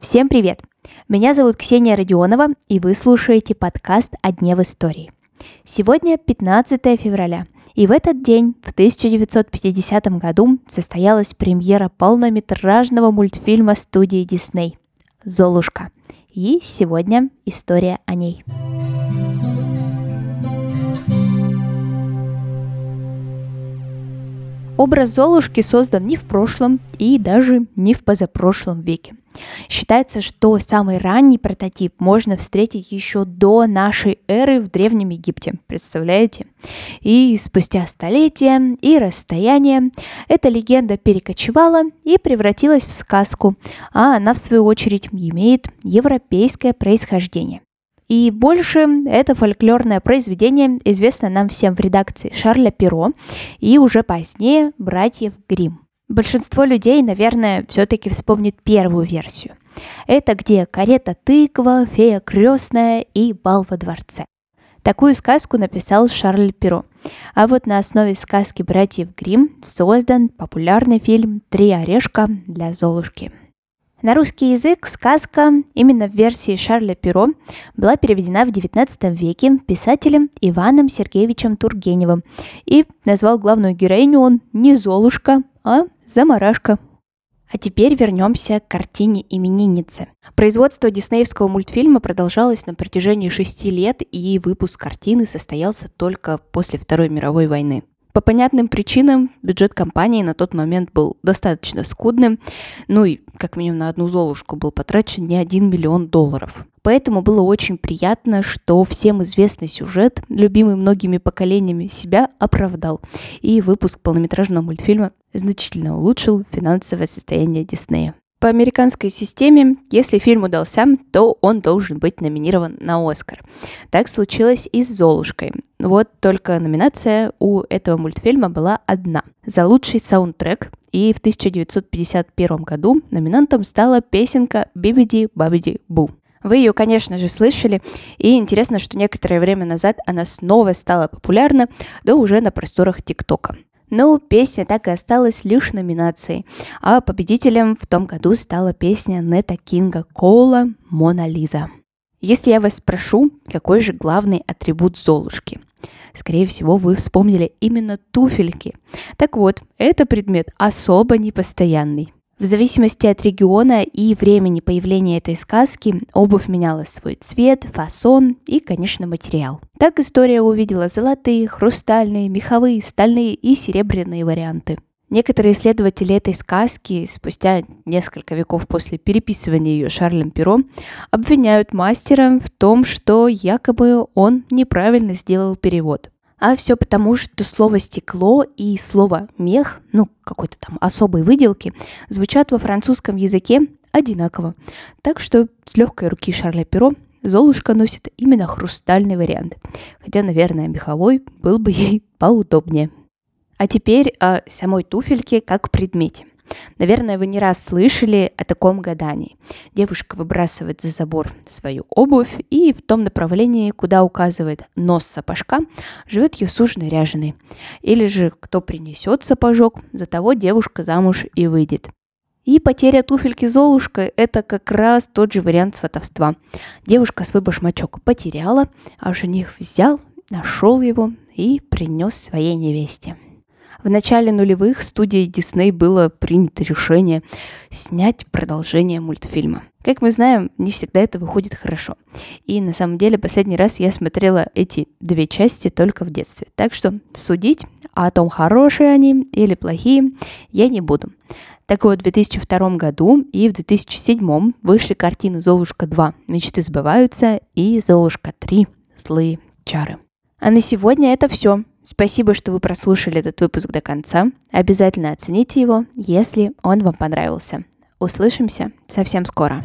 Всем привет! Меня зовут Ксения Родионова, и вы слушаете подкаст «О дне в истории». Сегодня 15 февраля, и в этот день, в 1950 году, состоялась премьера полнометражного мультфильма студии Дисней «Золушка». И сегодня история о ней. Образ Золушки создан не в прошлом и даже не в позапрошлом веке. Считается, что самый ранний прототип можно встретить еще до нашей эры в Древнем Египте. Представляете? И спустя столетия и расстояние эта легенда перекочевала и превратилась в сказку, а она в свою очередь имеет европейское происхождение. И больше это фольклорное произведение известно нам всем в редакции Шарля Перо и уже позднее братьев Грим. Большинство людей, наверное, все-таки вспомнит первую версию. Это где карета тыква, фея крестная и бал во дворце. Такую сказку написал Шарль Перо. А вот на основе сказки братьев Грим создан популярный фильм «Три орешка для Золушки». На русский язык сказка именно в версии Шарля Перо была переведена в XIX веке писателем Иваном Сергеевичем Тургеневым и назвал главную героиню он не Золушка, а Замарашка. А теперь вернемся к картине «Именинницы». Производство диснеевского мультфильма продолжалось на протяжении шести лет, и выпуск картины состоялся только после Второй мировой войны. По понятным причинам бюджет компании на тот момент был достаточно скудным, ну и как минимум на одну Золушку был потрачен не один миллион долларов. Поэтому было очень приятно, что всем известный сюжет, любимый многими поколениями, себя оправдал. И выпуск полнометражного мультфильма значительно улучшил финансовое состояние Диснея. По американской системе, если фильм удался, то он должен быть номинирован на Оскар. Так случилось и с «Золушкой». Вот только номинация у этого мультфильма была одна – за лучший саундтрек, и в 1951 году номинантом стала песенка «Бибиди Бабиди Бу». Вы ее, конечно же, слышали, и интересно, что некоторое время назад она снова стала популярна, да уже на просторах ТикТока. Но песня так и осталась лишь номинацией, а победителем в том году стала песня Нета Кинга Коула «Мона Лиза». Если я вас спрошу, какой же главный атрибут Золушки? Скорее всего, вы вспомнили именно туфельки. Так вот, это предмет особо непостоянный. В зависимости от региона и времени появления этой сказки обувь меняла свой цвет, фасон и, конечно, материал. Так история увидела золотые, хрустальные, меховые, стальные и серебряные варианты. Некоторые исследователи этой сказки, спустя несколько веков после переписывания ее Шарлем Перо, обвиняют мастера в том, что якобы он неправильно сделал перевод. А все потому, что слово «стекло» и слово «мех», ну, какой-то там особой выделки, звучат во французском языке одинаково. Так что с легкой руки Шарля Перо Золушка носит именно хрустальный вариант. Хотя, наверное, меховой был бы ей поудобнее. А теперь о самой туфельке как предмете. Наверное, вы не раз слышали о таком гадании. Девушка выбрасывает за забор свою обувь, и в том направлении, куда указывает нос сапожка, живет ее суженый ряженый. Или же, кто принесет сапожок, за того девушка замуж и выйдет. И потеря туфельки Золушка – это как раз тот же вариант сватовства. Девушка свой башмачок потеряла, а жених взял, нашел его и принес своей невесте. В начале нулевых студией Дисней было принято решение снять продолжение мультфильма. Как мы знаем, не всегда это выходит хорошо. И на самом деле последний раз я смотрела эти две части только в детстве. Так что судить о том, хорошие они или плохие, я не буду. Так вот, в 2002 году и в 2007 вышли картины «Золушка 2. Мечты сбываются» и «Золушка 3. Злые чары». А на сегодня это все. Спасибо, что вы прослушали этот выпуск до конца. Обязательно оцените его, если он вам понравился. Услышимся совсем скоро.